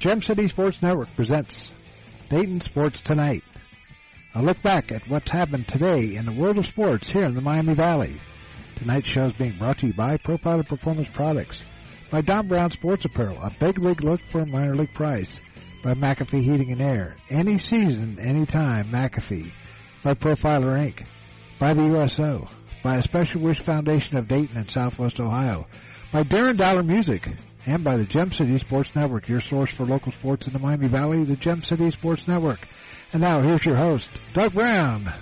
Gem City Sports Network presents Dayton Sports Tonight. A look back at what's happened today in the world of sports here in the Miami Valley. Tonight's show is being brought to you by Profiler Performance Products, by Don Brown Sports Apparel, a big league look for a minor league price, by McAfee Heating and Air, any season, anytime, McAfee, by Profiler Inc., by the USO, by a Special Wish Foundation of Dayton and Southwest Ohio, by Darren Dowler Music, and by the Gem City Sports Network, your source for local sports in the Miami Valley, the Gem City Sports Network. And now here's your host, Doug Brown.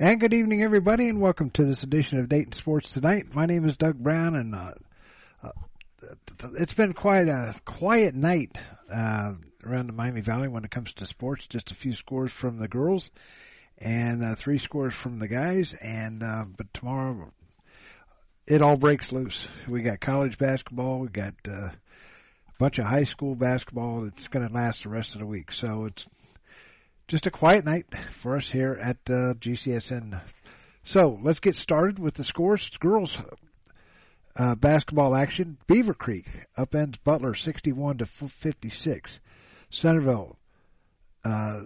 And good evening, everybody, and welcome to this edition of Dayton Sports Tonight. My name is Doug Brown, and uh, uh, it's been quite a quiet night uh, around the Miami Valley when it comes to sports. Just a few scores from the girls, and uh, three scores from the guys. And uh, but tomorrow, it all breaks loose. We got college basketball. We got uh, a bunch of high school basketball. That's going to last the rest of the week. So it's just a quiet night for us here at uh, GCSN. So let's get started with the scores. Girls uh, basketball action. Beaver Creek upends Butler 61 to 56. Centerville uh,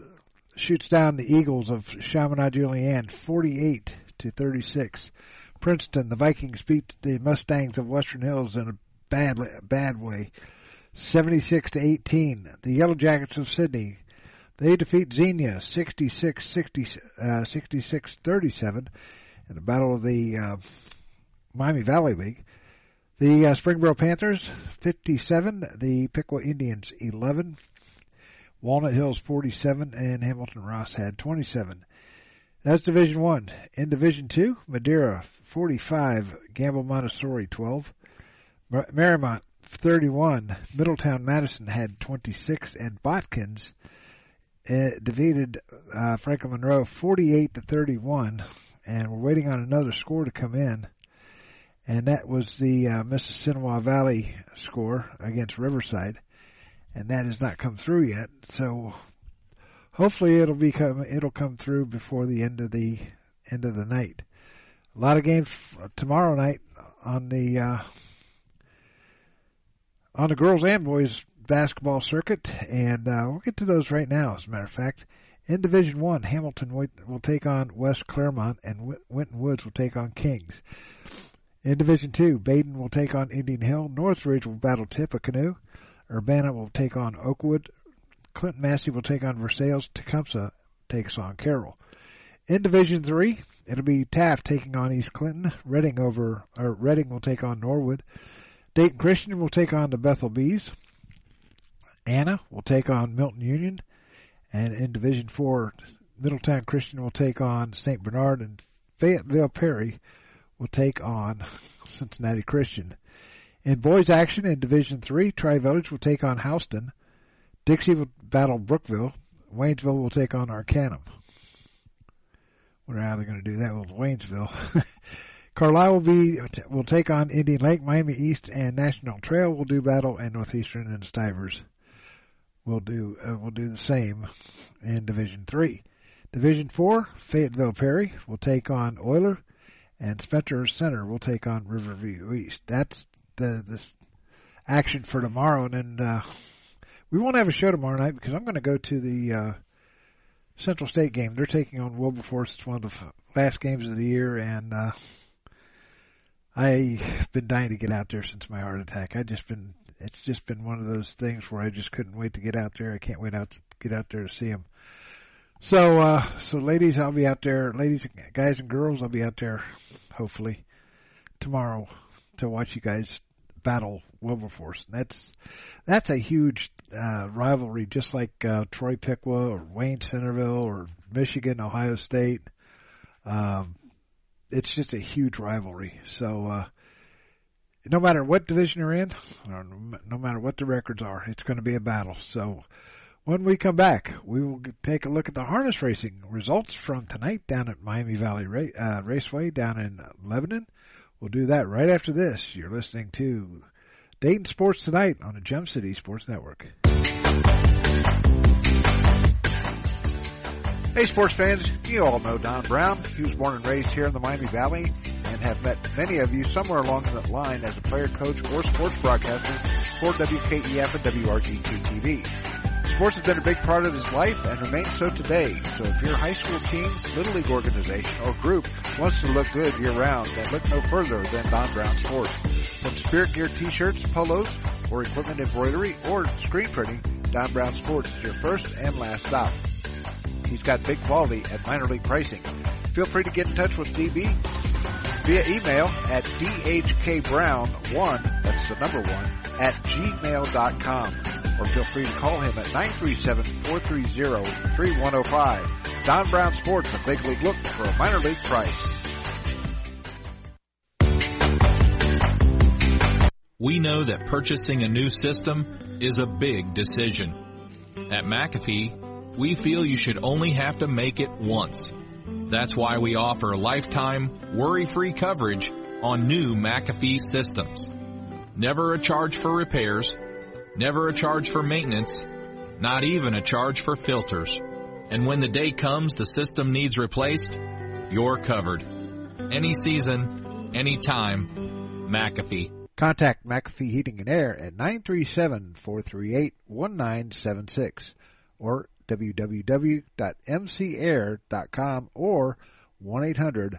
shoots down the Eagles of Chaminade Julienne 48 to 36. Princeton, the Vikings beat the Mustangs of Western Hills in a bad bad way, 76 to 18. The Yellow Jackets of Sidney they defeat Xenia 66 60, uh, 66 37 in the battle of the uh, Miami Valley League. The uh, Springboro Panthers 57, the Piqua Indians 11, Walnut Hills 47, and Hamilton Ross had 27. That's Division 1. In Division 2, Madeira 45, Gamble Montessori 12, Mariemont 31, Middletown Madison had 26, and Botkins uh, defeated uh, Franklin Monroe 48 to 31, and we're waiting on another score to come in, and that was the uh, Mississinewa Valley score against Riverside, and that has not come through yet. So hopefully it'll become it'll come through before the end of the end of the night. A lot of games tomorrow night on the uh, on the girls and boys basketball circuit, and uh, we'll get to those right now. As a matter of fact, in Division One, Hamilton will take on West Clermont, and Winton Woods will take on Kings. In Division Two, Badin will take on Indian Hill. Northridge will battle Tippecanoe. Urbana will take on Oakwood. Clinton Massie will take on Versailles. Tecumseh takes on Carroll. In Division Three, it'll be Taft taking on East Clinton. Reading over or Reading will take on Norwood. Dayton Christian will take on the Bethel Bees. Anna will take on Milton Union, and in Division Four, Middletown Christian will take on St. Bernard, and Fayetteville Perry will take on Cincinnati Christian. In boys action in Division Three, Tri Village will take on Houston. Dixie will battle Brookville. Waynesville will take on Arcanum. Wonder how they're going to do that with Waynesville. Carlisle will be will take on Indian Lake, Miami East, and National Trail will do battle, and Northeastern and Stivers will do uh, will do the same in Division Three. Division Four, Fayetteville Perry will take on Euler, and Spencer Center will take on Riverview East. That's the this action for tomorrow, and then uh, we won't have a show tomorrow night because I'm going to go to the uh, Central State game. They're taking on Wilberforce. It's one of the last games of the year, and uh, I've been dying to get out there since my heart attack. I just been it's just been one of those things where I just couldn't wait to get out there. I can't wait out to get out there to see them. So, uh, so ladies, I'll be out there. Ladies, guys, and girls, I'll be out there hopefully tomorrow to watch you guys battle Wilberforce. That's that's a huge uh, rivalry, just like uh, Troy Piqua or Wayne Centerville or Michigan Ohio State. Um, it's just a huge rivalry. So uh, no matter what division you're in, or no matter what the records are, it's going to be a battle. So when we come back, we will take a look at the harness racing results from tonight down at Miami Valley uh, Raceway down in Lebanon. We'll do that right after this. You're listening to Dayton Sports Tonight on the Gem City Sports Network. Hey, sports fans, you all know Don Brown. He was born and raised here in the Miami Valley and have met many of you somewhere along that line as a player, coach, or sports broadcaster for WKEF and WRGT TV. Sports has been a big part of his life and remains so today. So if your high school team, little league organization, or group wants to look good year round, then look no further than Don Brown Sports. From spirit gear t-shirts, polos, or equipment embroidery, or screen printing, Don Brown Sports is your first and last stop. He's got big quality at minor league pricing. Feel free to get in touch with DB via email at dhkbrown1, that's the number one, at gmail.com. Or feel free to call him at 937-430-3105. Don Brown Sports, a big league look for a minor league price. We know that purchasing a new system is a big decision. At McAfee, we feel you should only have to make it once. That's why we offer lifetime, worry-free coverage on new McAfee systems. Never a charge for repairs, never a charge for maintenance, not even a charge for filters. And when the day comes the system needs replaced, you're covered. Any season, any time, McAfee. Contact McAfee Heating and Air at 937-438-1976 or www.mcair.com or 1-800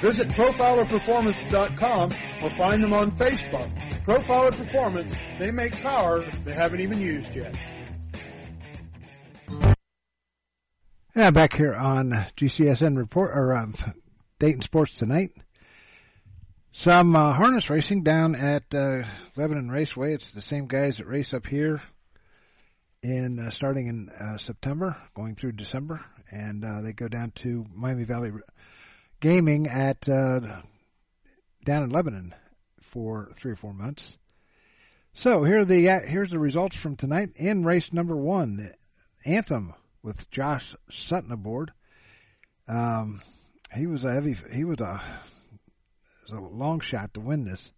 visit profilerperformance.com or find them on Facebook. Profiler Performance, they make power they haven't even used yet. Yeah, back here on GCSN report or um, Dayton Sports tonight. Some uh, harness racing down at uh, Lebanon Raceway. It's the same guys that race up here in uh, starting in uh, September, going through December, and uh, they go down to Miami Valley Gaming at uh, down in Lebanon for three or four months. So here are the here's the results from tonight in race number one, the Anthem with Josh Sutton aboard. Um, he was a heavy. He was a, was a long shot to win this,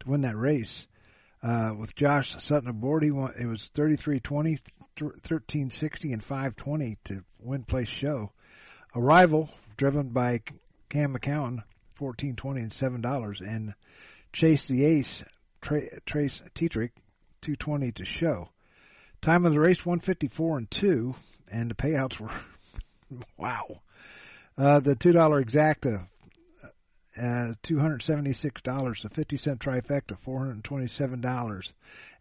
to win that race. Uh, with Josh Sutton aboard, he won. It was 33-20, 13-60, and 5-20 to win place show. Arrival driven by Cam McCown, 14-20 and seven dollars, and Chase the Ace, Tra- Trace Tetrick, 220 to show. Time of the race, 154 and 2, and the payouts were, wow. Uh, the $2 exacta, uh, $276, the 50 cent trifecta, $427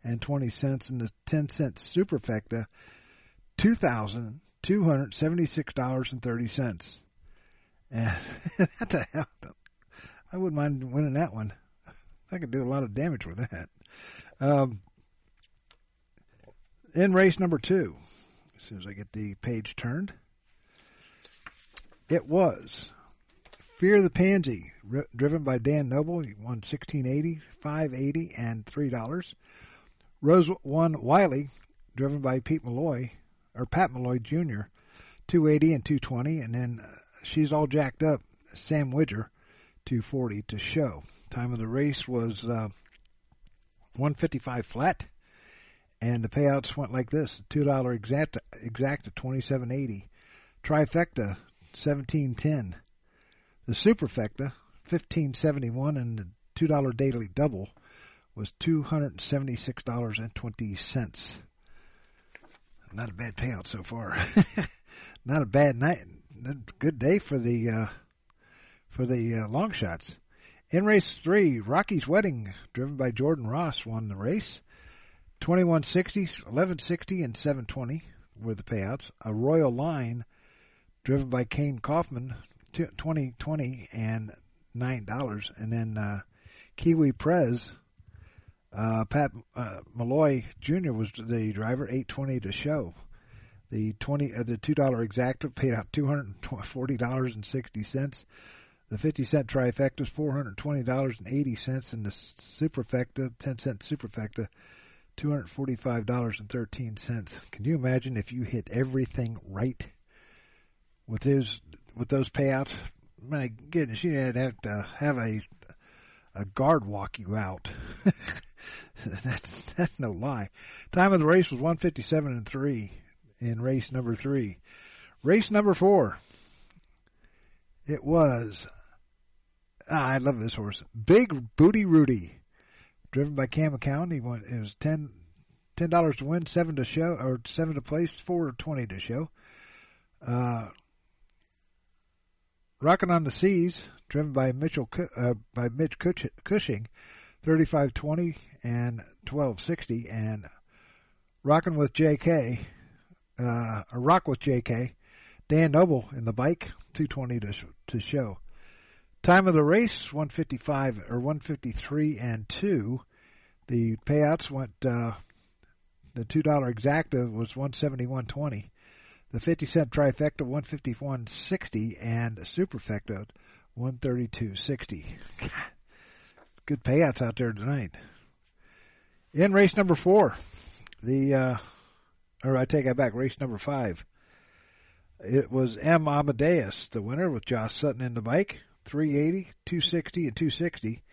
and 20 cents, and the 10 cent superfecta, $2,276.30. And that's a hell. I wouldn't mind winning that one. I could do a lot of damage with that. Um, in race number two, as soon as I get the page turned, it was Fear the Pansy, driven by Dan Noble. He won 1680, 580, and $3. Rose won Wiley, driven by Pete Malloy, or Pat Malloy Jr., 280 and 220. And then She's All Jacked Up, Sam Widger, 240 to show. Time of the race was uh, 155 flat, and the payouts went like this: two dollar exact exact twenty seven eighty, trifecta seventeen ten, the superfecta fifteen seventy one, and the two dollar daily double was two hundred seventy six dollars and twenty cents. Not a bad payout so far. Not a bad night. Good day for the uh, for the uh, long shots. In race three, Rocky's Wedding, driven by Jordan Ross, won the race. 2160, 1160, and 720 were the payouts. A Royal Line, driven by Kane Kaufman, 2020 and $9. And then uh, Kiwi Prez, uh, Pat uh, Malloy Jr. was the driver, 820 to show. The twenty uh, the two dollar exacta paid out two hundred forty dollars and sixty cents. The fifty cent trifecta is four hundred twenty dollars and eighty cents, and the superfecta ten cent superfecta two hundred forty five dollars and thirteen cents. Can you imagine if you hit everything right with those with those payouts? My goodness, you would have to have a a guard walk you out. that's, that's no lie. Time of the race was 157 and 3 in race number 3. Race number 4. It was, ah, I love this horse. Big Booty Rudy. Driven by Cam McCown. He won, it was 10, $10 to win, 7 to show, or 7 to place, 4 to 20 to show. Uh, Rocking on the Seas, driven by Mitchell uh, by Mitch Cushing, 3520 and 1260, and Rocking with JK, uh, a Rock with JK, Dan Noble in the bike, 220 to to show. Time of the race, 155 or 153 and two. The payouts went. Uh, the two dollar exacta was 171.20 the 50 cent trifecta 151.60 and superfecta 132.60. Good payouts out there tonight. In race number four, the uh, or I take that back, race number five. It was M. Amadeus, the winner, with Josh Sutton in the bike, 380, 260, and 260.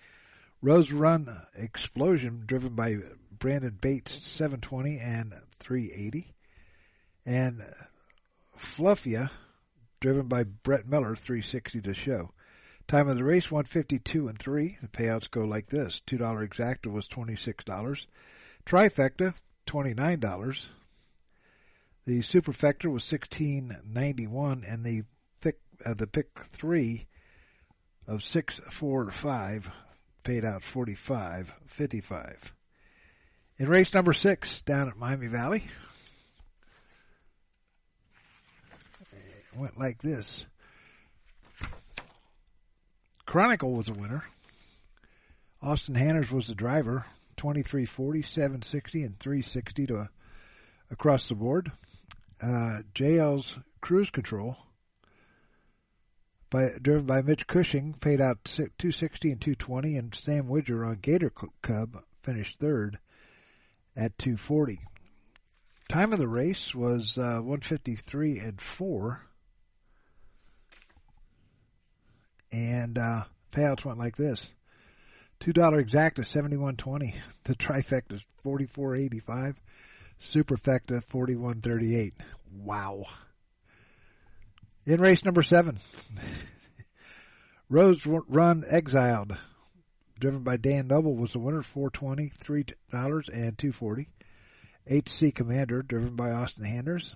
Rose Run Explosion, driven by Brandon Bates, 720 and 380. And Fluffia, driven by Brett Miller, 360 to show. Time of the race, 152 and 3. The payouts go like this. $2 exacta was $26. Trifecta, $29. The superfecta was 1691 and the pick, uh, the pick 3 of 645 paid out 45.55. In race number 6 down at Miami Valley, it went like this. Chronicle was a winner. Austin Hanners was the driver. 2340, 760, and 360 to across the board. Uh, JL's Cruise Control, by, driven by Mitch Cushing, paid out 260 and 220, and Sam Widger on Gator Cub finished third at 240. Time of the race was uh, 153 and 4. and uh, payouts went like this: two dollar exacta seventy one twenty, the trifecta eighty five, superfecta forty one thirty eight. Wow! In race number seven, Rose Run Exiled, driven by Dan Noble, was the winner. Four twenty, three dollars and two forty. HC Commander, driven by Austin Hanners,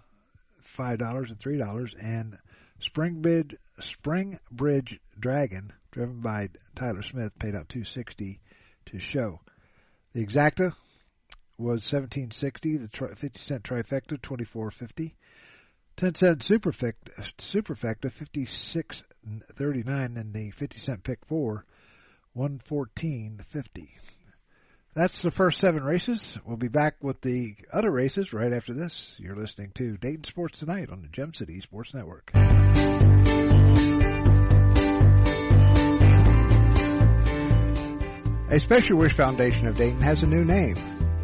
five dollars and three dollars, and Springbridge Springbridge Dragon, driven by Tyler Smith, paid out 260 to show. The exacta was 1760. The tri- 50 cent trifecta 2450. 10 cent superfecta, superfecta 5639 and the 50 cent pick 4 11450. That's the first seven races. We'll be back with the other races right after this. You're listening to Dayton Sports Tonight on the Gem City Sports Network. A Special Wish Foundation of Dayton has a new name.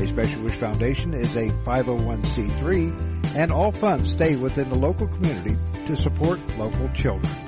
A Special Wish Foundation is a 501c3 and all funds stay within the local community to support local children.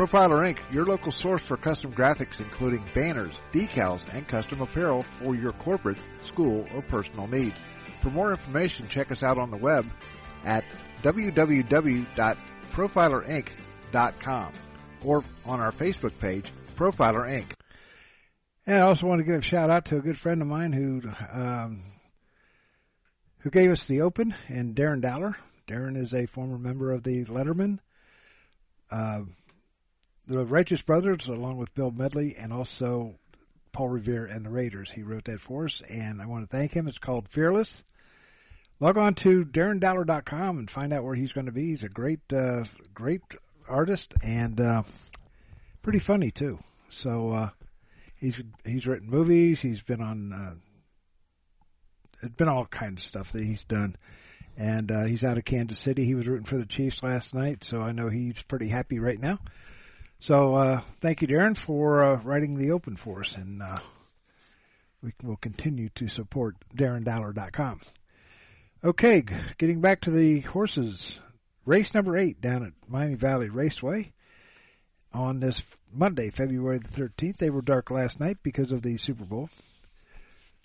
Profiler Inc., your local source for custom graphics including banners, decals, and custom apparel for your corporate, school, or personal needs. For more information, check us out on the web at www.profilerinc.com or on our Facebook page, Profiler Inc. And I also want to give a shout out to a good friend of mine who um, who gave us the open, and Darren Dowler. Darren is a former member of the Lettermen. Uh, the Righteous Brothers, along with Bill Medley and also Paul Revere and the Raiders. He wrote that for us, and I want to thank him. It's called Fearless. Log on to darrendowler.com and find out where he's going to be. He's a great, uh, great artist and uh, pretty funny too. So uh, he's he's written movies. He's been on. Uh, it's been all kinds of stuff that he's done, and uh, he's out of Kansas City. He was rooting for the Chiefs last night, so I know he's pretty happy right now. So uh, thank you, Darren, for uh, writing the open for us, and uh, we will continue to support DarrenDowler.com. Okay, getting back to the horses. Race number eight down at Miami Valley Raceway on this Monday, February the 13th. They were dark last night because of the Super Bowl.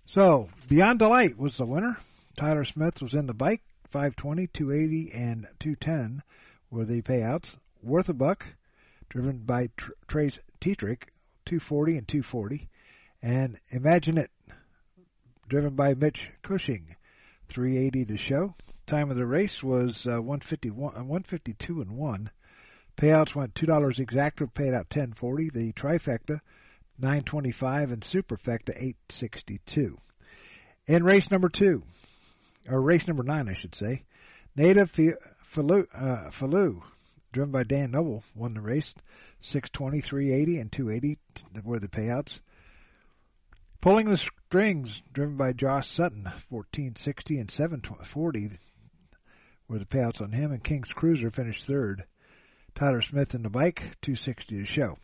So, Beyond Delight was the winner. Tyler Smith was in the bike. 520, 280, and 210 were the payouts. Worth a buck driven by Tr- Trace Tetrick, 240 and 240, and Imagine It, driven by Mitch Cushing, 380 to show. Time of the race was uh, 151, uh, 152 and 1. Payouts went $2 exacta, paid out 1040. The trifecta, 925, and superfecta, 862. In race number two, or race number nine, I should say, Native Falou, uh, driven by Dan Noble, won the race. 620, 380, and 280 were the payouts. Pulling the strings, driven by Josh Sutton, 1460 and 740 were the payouts on him, and King's Cruiser finished third. Tyler Smith in the bike, 260 to show.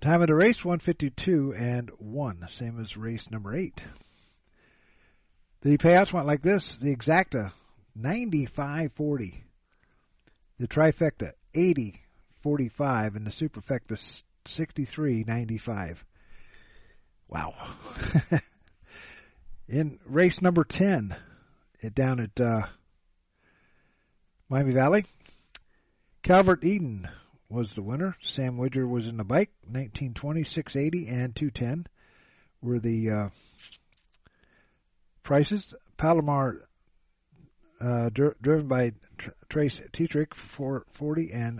Time of the race, 152 and 1, same as race number 8. The payouts went like this. The exacta, 95.40. The trifecta, 80 45, and the superfecta, 63 95. Wow. In race number 10, it down at uh, Miami Valley, Calvert Eden was the winner. Sam Widger was in the bike, 1920, 680, and 210 were the uh, prices. Palomar uh, dr- driven by Tr- Trace Tetrick, 440 and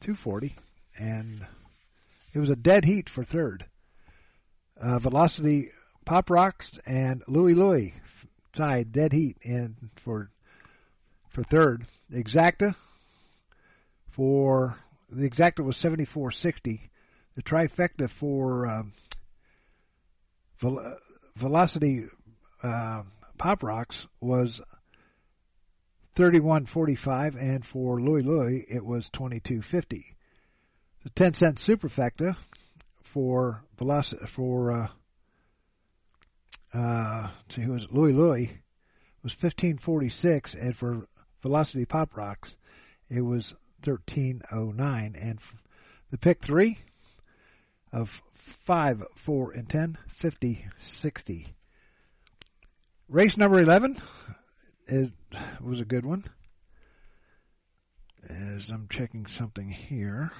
240, and it was a dead heat for third. Uh, Velocity Pop Rocks and Louie Louie tied dead heat in for for third. Exacta for the exacta was 74.60. The trifecta for um, Vel- Velocity uh, Pop Rocks was 31.45, and for Louis Louis it was 22.50. The 10 cent superfecta for velocity for uh, uh, see who was it? Louis Louis was 15.46, and for Velocity Pop Rocks it was 13.09, and the pick three of 5, 4, and 10, 50, 60. Race number 11 it was a good one. As I'm checking something here.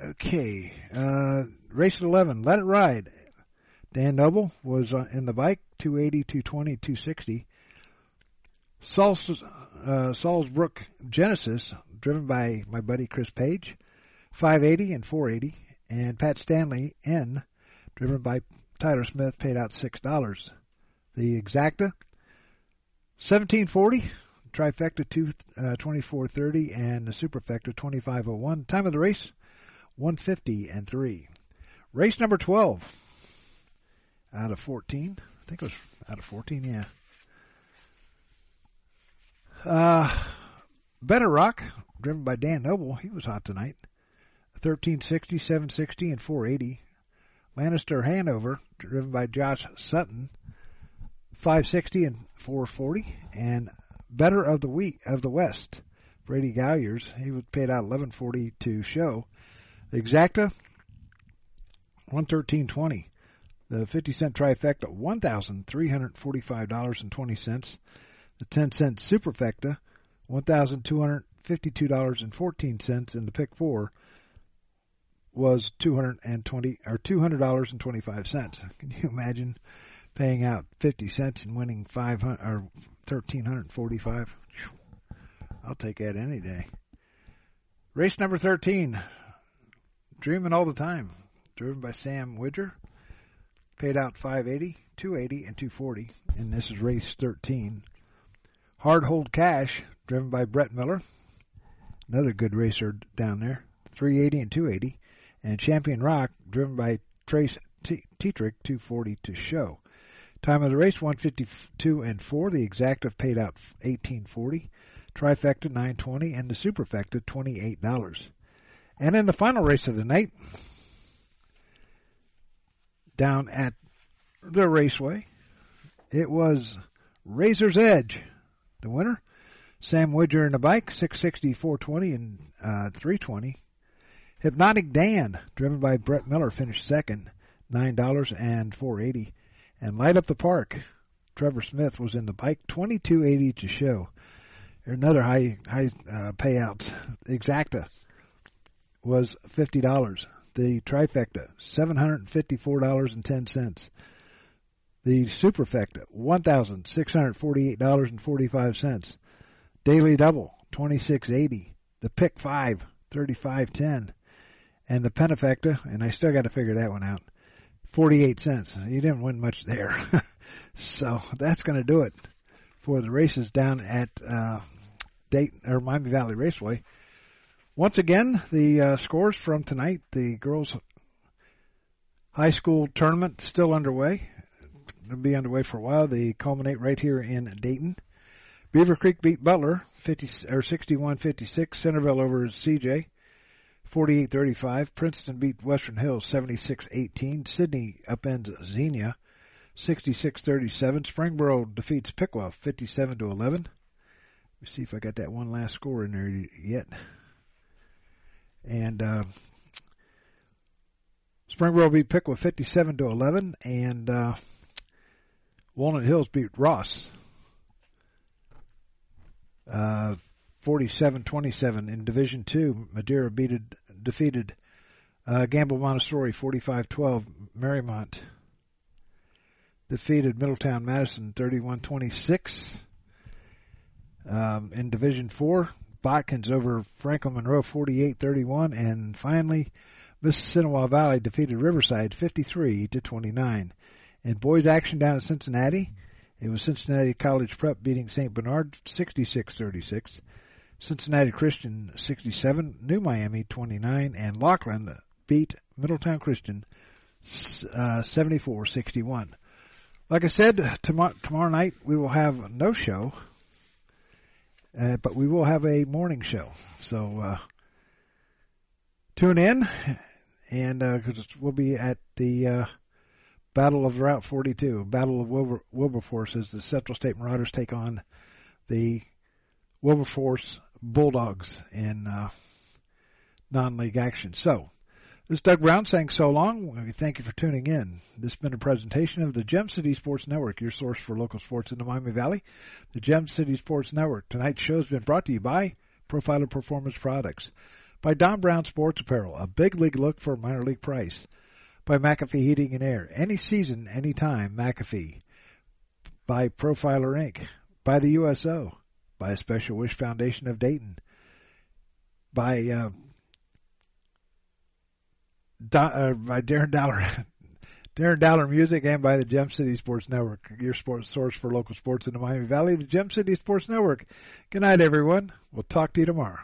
Okay, uh, race 11, Let It Ride. Dan Noble was uh, in the bike, 280, 220, 260. Saul's, uh, Genesis, driven by my buddy Chris Page, 580 and 480 and Pat Stanley N, driven by Tyler Smith, paid out six dollars. The exacta, seventeen forty, trifecta two uh, twenty four thirty, and the superfecta twenty five oh one. Time of the race, one fifty and three. Race number twelve out of fourteen, I think it was out of 14, yeah. Uh, Better Rock, driven by Dan Noble, he was hot tonight. 1360, 760, and 480. Lannister Hanover, driven by Josh Sutton, 560 and 440. And Better of the Week of the West, Brady Galliers, he was paid out 1140 to show. The exacta, 113.20. The 50 cent trifecta, $1,345.20. The 10 cent superfecta, $1,252.14. And the pick four was 220 or $200.25. Can you imagine paying out 50 cents and winning 500 or 1345? I'll take that any day. Race number 13. Dreaming all the time. Driven by Sam Widger. Paid out 580, 280, and 240. And this is race 13. Hard Hold Cash, driven by Brett Miller. Another good racer down there. 380 and 280. And Champion Rock, driven by Trace Tetrick, 240 to show. Time of the race, 152 and 4. The exacta paid out 1840. Trifecta, 920. And the superfecta, $28. And in the final race of the night, down at the raceway. It was Razor's Edge, the winner. Sam Widger in the bike, 660, 420, and uh, 320. Hypnotic Dan, driven by Brett Miller, finished second, $9 and 480. And Light Up the Park, Trevor Smith was in the bike, 2280 to show. Another high high uh, payout. Exacta was $50 the trifecta, $754.10. The superfecta, $1,648.45. Daily double, 2680. The pick five, 3510. And the penifecta, and I still got to figure that one out, 48 cents. You didn't win much there. so that's going to do it for the races down at uh, Dayton or Miami Valley Raceway. Once again, the uh, scores from tonight, the girls' high school tournament still underway. They'll be underway for a while. They culminate right here in Dayton. Beaver Creek beat Butler 50 or 61-56. Centerville over CJ 48-35. Princeton beat Western Hills 76-18. Sidney upends Xenia 66-37. Springboro defeats Piqua 57 to 11. Let me see if I got that one last score in there yet. And uh, Springboro beat Piqua 57 to 11, and uh, Walnut Hills beat Ross uh, 47-27 in Division Two. Madeira beated, defeated uh, Gamble Montessori 45-12. Mariemont defeated Middletown Madison 31-26. Um, in Division Four, Botkins over Franklin Monroe 48-31, and finally, Mississinewa Valley defeated Riverside 53 to 29. In boys action down at Cincinnati, it was Cincinnati College Prep beating St. Bernard 66-36. Cincinnati Christian 67, New Miami 29, and Lockland beat Middletown Christian uh, 74-61. Like I said, tomorrow, tomorrow night we will have no show. Uh, but we will have a morning show. So uh, tune in, and uh, we'll be at the uh, Battle of Route 42, Battle of Wilber, Wilberforce, as the Central State Marauders take on the Wilberforce Bulldogs in uh, non-league action. So this is Doug Brown saying so long. Thank you for tuning in. This has been a presentation of the Gem City Sports Network, your source for local sports in the Miami Valley. The Gem City Sports Network. Tonight's show has been brought to you by Profiler Performance Products, by Don Brown Sports Apparel, a big league look for a minor league price, by McAfee Heating and Air, any season, any time, McAfee, by Profiler Inc., by the USO, by a Special Wish Foundation of Dayton, by uh, uh, by Darren Dowler, Darren Dowler Music, and by the Gem City Sports Network, your sports source for local sports in the Miami Valley, the Gem City Sports Network. Good night, everyone. We'll talk to you tomorrow.